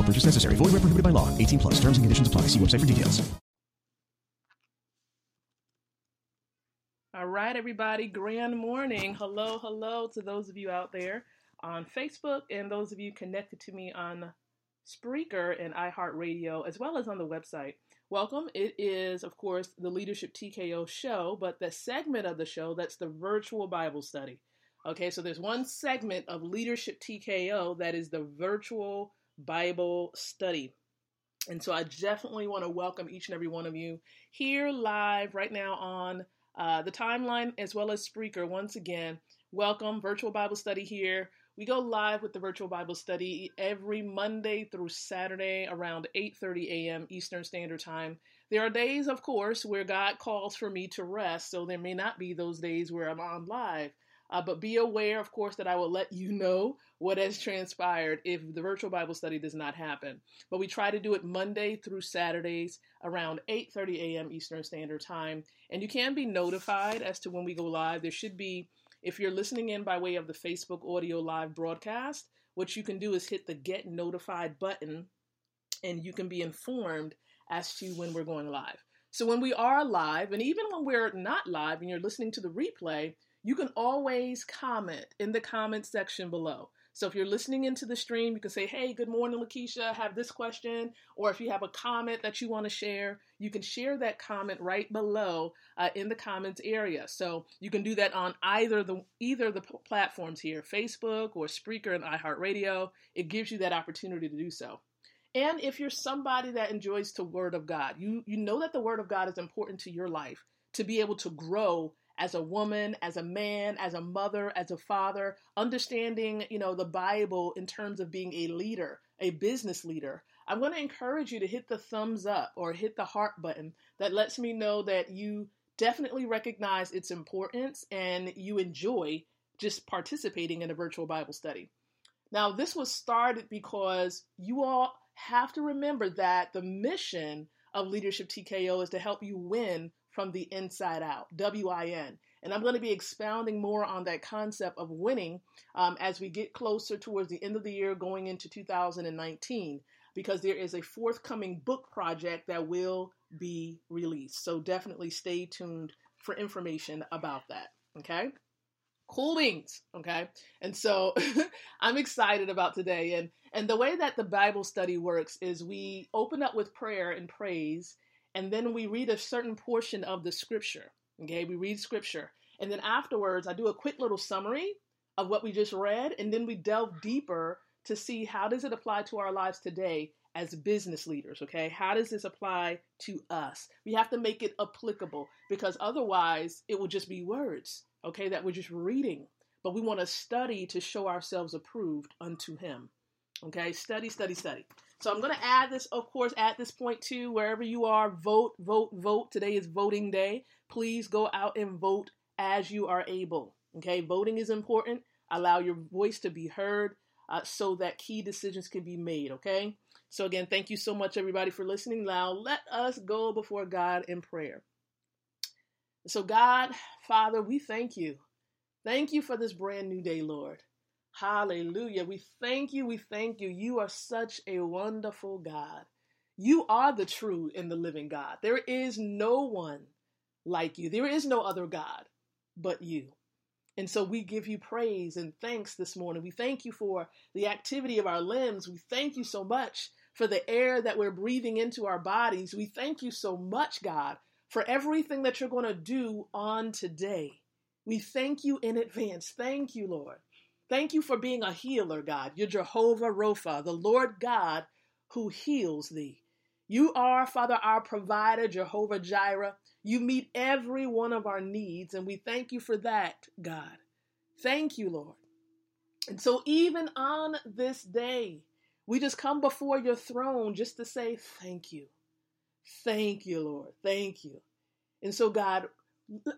No purchase necessary. Void where prohibited by law. 18 plus. Terms and conditions apply. See website for details. All right, everybody. Grand morning. Hello, hello to those of you out there on Facebook and those of you connected to me on Spreaker and iHeartRadio, as well as on the website. Welcome. It is, of course, the Leadership TKO show, but the segment of the show that's the virtual Bible study. Okay, so there's one segment of Leadership TKO that is the virtual Bible study. And so I definitely want to welcome each and every one of you here live right now on uh, the timeline as well as Spreaker. Once again, welcome, virtual Bible study here. We go live with the virtual Bible study every Monday through Saturday around 8:30 a.m. Eastern Standard Time. There are days, of course, where God calls for me to rest, so there may not be those days where I'm on live. Uh, but be aware, of course, that I will let you know what has transpired if the virtual Bible study does not happen. But we try to do it Monday through Saturdays around 8:30 a.m. Eastern Standard Time, and you can be notified as to when we go live. There should be, if you're listening in by way of the Facebook audio live broadcast, what you can do is hit the Get Notified button, and you can be informed as to when we're going live. So when we are live, and even when we're not live, and you're listening to the replay you can always comment in the comment section below. So if you're listening into the stream, you can say, hey, good morning, Lakeisha, I have this question. Or if you have a comment that you want to share, you can share that comment right below uh, in the comments area. So you can do that on either the either the platforms here, Facebook or Spreaker and iHeartRadio. It gives you that opportunity to do so. And if you're somebody that enjoys the Word of God, you you know that the Word of God is important to your life to be able to grow as a woman, as a man, as a mother, as a father, understanding, you know, the Bible in terms of being a leader, a business leader. I'm going to encourage you to hit the thumbs up or hit the heart button that lets me know that you definitely recognize its importance and you enjoy just participating in a virtual Bible study. Now, this was started because you all have to remember that the mission of Leadership TKO is to help you win from the inside out, W I N. And I'm going to be expounding more on that concept of winning um, as we get closer towards the end of the year going into 2019, because there is a forthcoming book project that will be released. So definitely stay tuned for information about that. Okay. Cool beans. Okay. And so I'm excited about today. And, and the way that the Bible study works is we open up with prayer and praise and then we read a certain portion of the scripture. Okay, we read scripture, and then afterwards, I do a quick little summary of what we just read, and then we delve deeper to see how does it apply to our lives today as business leaders. Okay, how does this apply to us? We have to make it applicable because otherwise, it will just be words. Okay, that we're just reading, but we want to study to show ourselves approved unto Him. Okay, study, study, study. So I'm going to add this, of course, at this point too, wherever you are, vote, vote, vote. Today is voting day. Please go out and vote as you are able. Okay, voting is important. Allow your voice to be heard uh, so that key decisions can be made. Okay, So, again, thank you so much, everybody, for listening. Now, let us go before God in prayer. So, God, Father, we thank you. Thank you for this brand new day, Lord. Hallelujah. We thank you. We thank you. You are such a wonderful God. You are the true and the living God. There is no one like you, there is no other God but you. And so we give you praise and thanks this morning. We thank you for the activity of our limbs. We thank you so much for the air that we're breathing into our bodies. We thank you so much, God, for everything that you're going to do on today. We thank you in advance. Thank you, Lord. Thank you for being a healer, God. You're Jehovah Rapha, the Lord God who heals thee. You are, Father, our provider, Jehovah Jireh. You meet every one of our needs, and we thank you for that, God. Thank you, Lord. And so, even on this day, we just come before your throne just to say thank you. Thank you, Lord. Thank you. And so, God,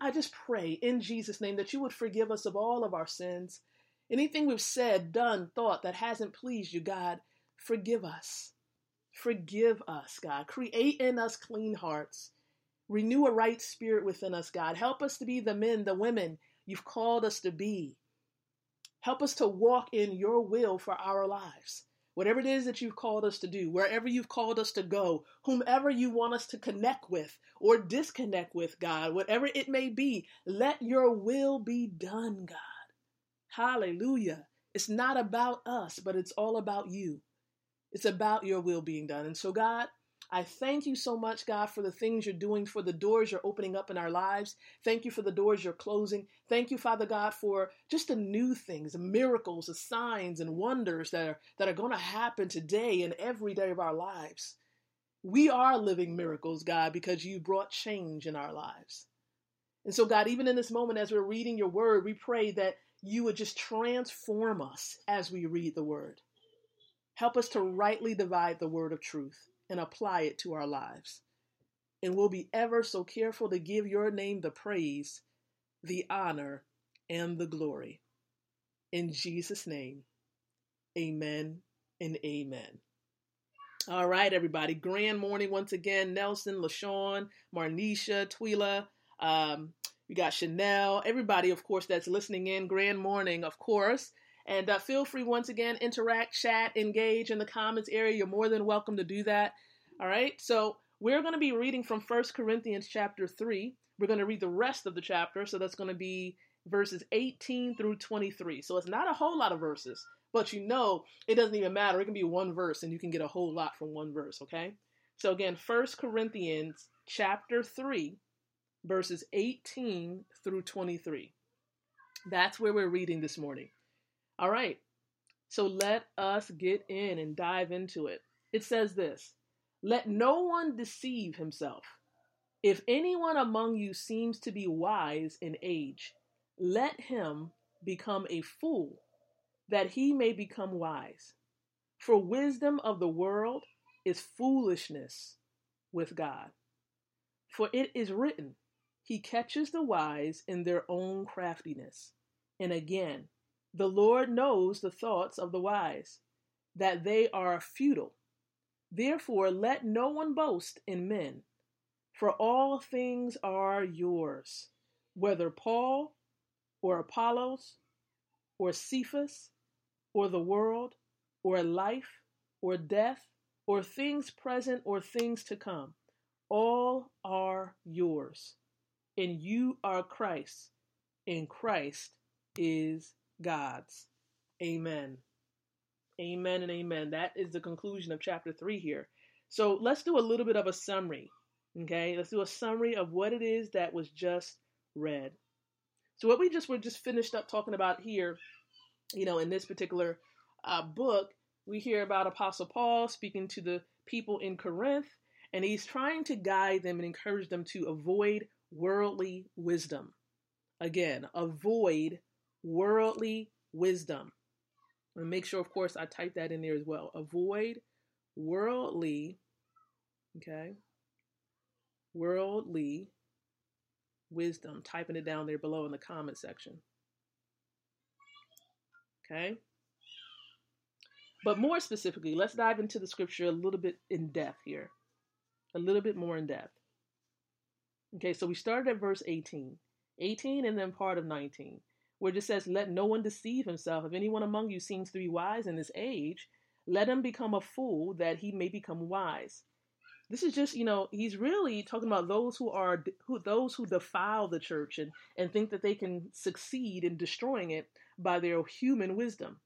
I just pray in Jesus' name that you would forgive us of all of our sins. Anything we've said, done, thought that hasn't pleased you, God, forgive us. Forgive us, God. Create in us clean hearts. Renew a right spirit within us, God. Help us to be the men, the women you've called us to be. Help us to walk in your will for our lives. Whatever it is that you've called us to do, wherever you've called us to go, whomever you want us to connect with or disconnect with, God, whatever it may be, let your will be done, God. Hallelujah. It's not about us, but it's all about you. It's about your will being done. And so, God, I thank you so much, God, for the things you're doing, for the doors you're opening up in our lives. Thank you for the doors you're closing. Thank you, Father God, for just the new things, the miracles, the signs and wonders that are that are going to happen today and every day of our lives. We are living miracles, God, because you brought change in our lives. And so, God, even in this moment, as we're reading your word, we pray that you would just transform us as we read the word. Help us to rightly divide the word of truth and apply it to our lives. And we'll be ever so careful to give your name the praise, the honor, and the glory. In Jesus' name, amen and amen. All right, everybody. Grand morning once again. Nelson, LaShawn, Marnisha, Twila, um, we got Chanel, everybody, of course, that's listening in. Grand morning, of course. And uh, feel free once again, interact, chat, engage in the comments area. You're more than welcome to do that. All right. So we're going to be reading from First Corinthians chapter 3. We're going to read the rest of the chapter. So that's going to be verses 18 through 23. So it's not a whole lot of verses, but you know it doesn't even matter. It can be one verse and you can get a whole lot from one verse. Okay. So again, First Corinthians chapter 3 verses 18 through 23. That's where we're reading this morning. All right, so let us get in and dive into it. It says this Let no one deceive himself. If anyone among you seems to be wise in age, let him become a fool, that he may become wise. For wisdom of the world is foolishness with God. For it is written, he catches the wise in their own craftiness. And again, the Lord knows the thoughts of the wise, that they are futile. Therefore, let no one boast in men, for all things are yours, whether Paul or Apollos or Cephas or the world or life or death or things present or things to come. All are yours and you are Christ, and Christ is God's. Amen. Amen and amen. That is the conclusion of chapter 3 here. So let's do a little bit of a summary. Okay, let's do a summary of what it is that was just read. So what we just were just finished up talking about here, you know, in this particular uh, book, we hear about Apostle Paul speaking to the people in Corinth, and he's trying to guide them and encourage them to avoid worldly wisdom. Again, avoid worldly wisdom. And make sure, of course, I type that in there as well. Avoid worldly, okay, worldly wisdom. Typing it down there below in the comment section. Okay. But more specifically, let's dive into the scripture a little bit in depth here. A little bit more in depth. Okay, so we started at verse 18. 18 and then part of 19, where it just says, Let no one deceive himself. If anyone among you seems to be wise in this age, let him become a fool that he may become wise. This is just, you know, he's really talking about those who are who those who defile the church and and think that they can succeed in destroying it by their human wisdom.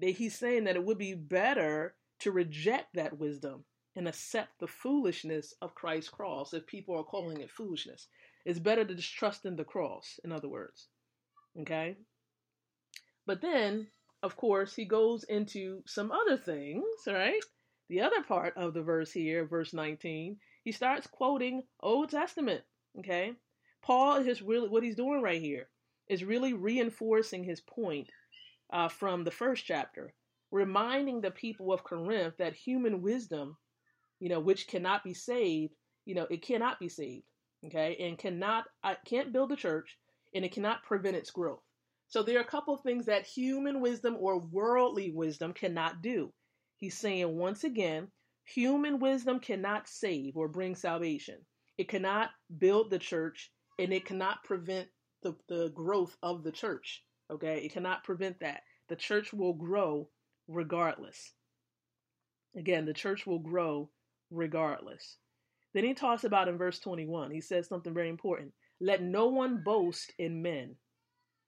He's saying that it would be better to reject that wisdom and accept the foolishness of Christ's cross if people are calling it foolishness. It's better to just trust in the cross, in other words. Okay? But then, of course, he goes into some other things, right? The other part of the verse here, verse 19, he starts quoting Old Testament. Okay? Paul is really what he's doing right here is really reinforcing his point uh, from the first chapter, reminding the people of Corinth that human wisdom, you know, which cannot be saved, you know, it cannot be saved okay, and cannot I can't build a church, and it cannot prevent its growth. So there are a couple of things that human wisdom or worldly wisdom cannot do. He's saying once again, human wisdom cannot save or bring salvation. It cannot build the church, and it cannot prevent the, the growth of the church. Okay, it cannot prevent that. The church will grow regardless. Again, the church will grow regardless. Then he talks about in verse 21, he says something very important. Let no one boast in men.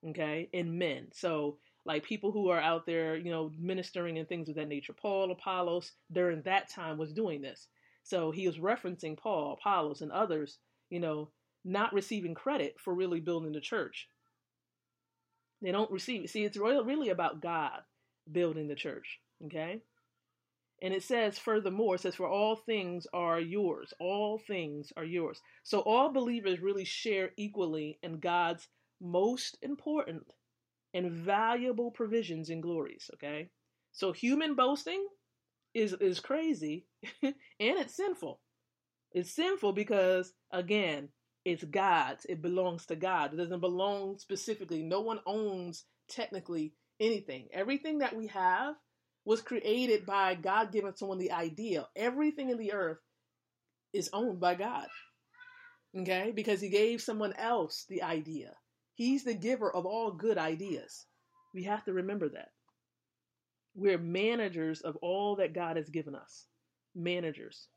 Okay? In men. So, like people who are out there, you know, ministering and things of that nature. Paul, Apollos, during that time was doing this. So he was referencing Paul, Apollos, and others, you know, not receiving credit for really building the church. They don't receive. See, it's really about God building the church. Okay? And it says, furthermore, it says, for all things are yours. All things are yours. So all believers really share equally in God's most important and valuable provisions and glories. Okay? So human boasting is is crazy and it's sinful. It's sinful because again, it's God's. It belongs to God. It doesn't belong specifically. No one owns technically anything. Everything that we have was created by God giving someone the idea. Everything in the earth is owned by God. Okay? Because he gave someone else the idea. He's the giver of all good ideas. We have to remember that. We're managers of all that God has given us. Managers.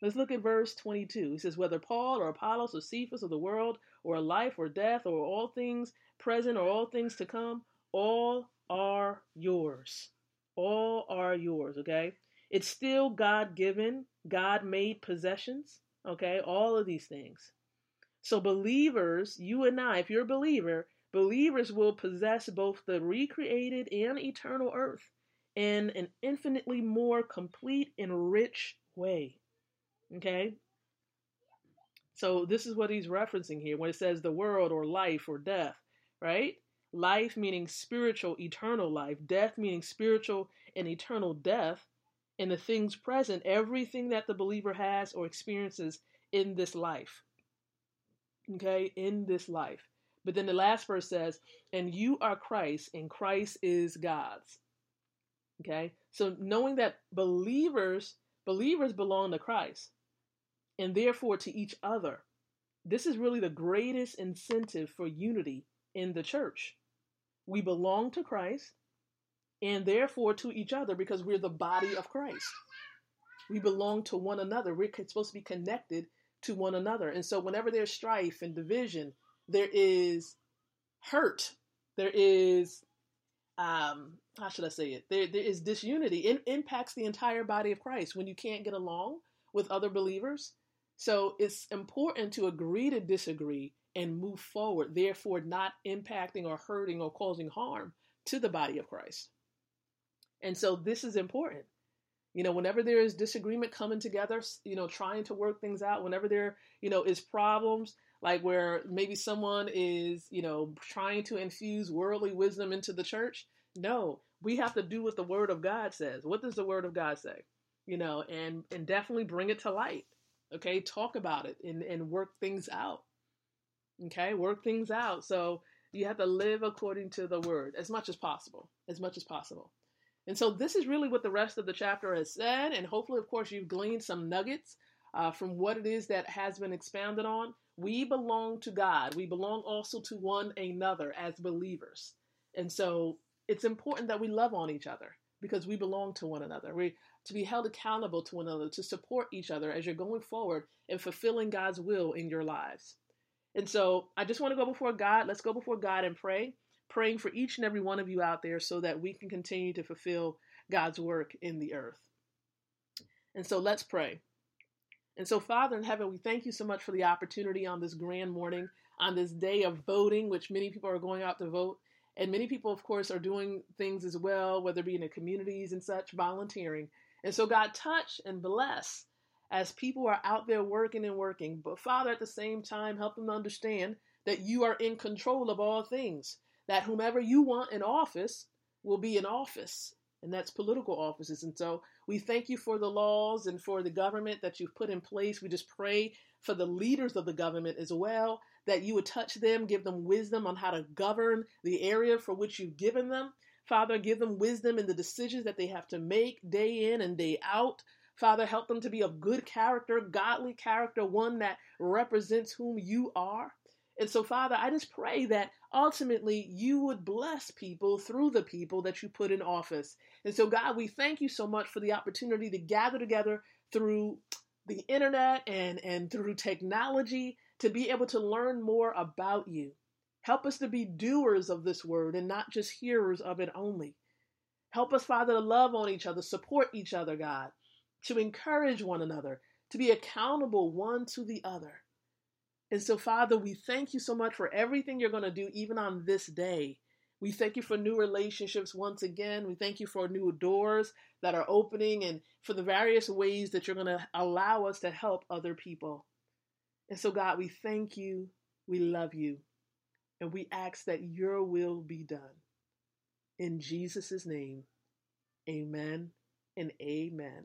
Let's look at verse 22. He says, Whether Paul or Apollos or Cephas or the world or life or death or all things present or all things to come, all are yours. All are yours, okay? It's still God given, God made possessions, okay? All of these things. So, believers, you and I, if you're a believer, believers will possess both the recreated and eternal earth in an infinitely more complete and rich way. Okay? So, this is what he's referencing here when it says the world or life or death, right? Life meaning spiritual, eternal life, death meaning spiritual and eternal death, and the things present, everything that the believer has or experiences in this life. Okay, in this life. But then the last verse says, and you are Christ, and Christ is God's. Okay, so knowing that believers, believers belong to Christ, and therefore to each other. This is really the greatest incentive for unity in the church. We belong to Christ and therefore to each other because we're the body of Christ. We belong to one another. We're supposed to be connected to one another. And so, whenever there's strife and division, there is hurt, there is, um, how should I say it? There, there is disunity. It impacts the entire body of Christ when you can't get along with other believers. So, it's important to agree to disagree and move forward, therefore not impacting or hurting or causing harm to the body of Christ. And so this is important. You know, whenever there is disagreement coming together, you know, trying to work things out, whenever there, you know, is problems, like where maybe someone is, you know, trying to infuse worldly wisdom into the church, no, we have to do what the word of God says. What does the word of God say? You know, and and definitely bring it to light. Okay, talk about it and, and work things out. Okay, work things out. So you have to live according to the word as much as possible, as much as possible. And so this is really what the rest of the chapter has said. And hopefully, of course, you've gleaned some nuggets uh, from what it is that has been expounded on. We belong to God. We belong also to one another as believers. And so it's important that we love on each other because we belong to one another. We to be held accountable to one another, to support each other as you're going forward and fulfilling God's will in your lives. And so I just want to go before God. Let's go before God and pray, praying for each and every one of you out there so that we can continue to fulfill God's work in the earth. And so let's pray. And so, Father in heaven, we thank you so much for the opportunity on this grand morning, on this day of voting, which many people are going out to vote. And many people, of course, are doing things as well, whether it be in the communities and such, volunteering. And so, God, touch and bless as people are out there working and working. But, Father, at the same time, help them understand that you are in control of all things, that whomever you want in office will be in office, and that's political offices. And so, we thank you for the laws and for the government that you've put in place. We just pray for the leaders of the government as well that you would touch them, give them wisdom on how to govern the area for which you've given them. Father, give them wisdom in the decisions that they have to make day in and day out. Father, help them to be of good character, godly character, one that represents whom you are. And so, Father, I just pray that ultimately you would bless people through the people that you put in office. And so, God, we thank you so much for the opportunity to gather together through the internet and, and through technology to be able to learn more about you. Help us to be doers of this word and not just hearers of it only. Help us, Father, to love on each other, support each other, God, to encourage one another, to be accountable one to the other. And so, Father, we thank you so much for everything you're going to do, even on this day. We thank you for new relationships once again. We thank you for new doors that are opening and for the various ways that you're going to allow us to help other people. And so, God, we thank you, we love you, and we ask that your will be done. In Jesus' name, amen and amen.